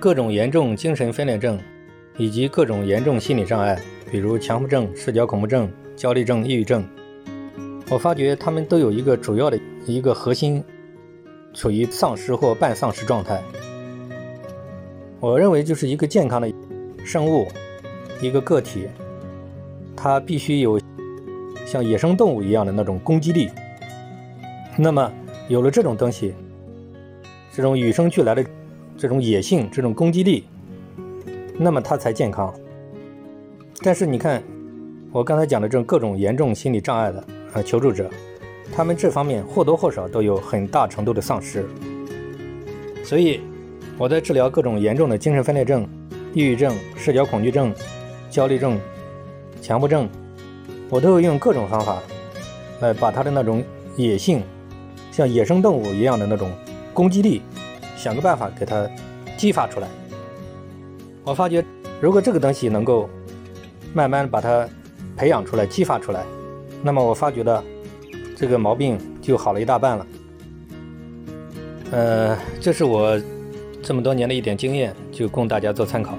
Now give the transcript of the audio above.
各种严重精神分裂症以及各种严重心理障碍，比如强迫症、社交恐怖症、焦虑症、抑郁症，我发觉他们都有一个主要的一个核心，处于丧失或半丧失状态。我认为，就是一个健康的生物，一个个体，它必须有像野生动物一样的那种攻击力。那么，有了这种东西，这种与生俱来的这种野性、这种攻击力，那么它才健康。但是你看，我刚才讲的这种各种严重心理障碍的啊求助者，他们这方面或多或少都有很大程度的丧失。所以我在治疗各种严重的精神分裂症、抑郁症、社交恐惧症、焦虑症、强迫症，我都会用各种方法来把他的那种野性。像野生动物一样的那种攻击力，想个办法给它激发出来。我发觉，如果这个东西能够慢慢把它培养出来、激发出来，那么我发觉的这个毛病就好了一大半了。呃，这是我这么多年的一点经验，就供大家做参考。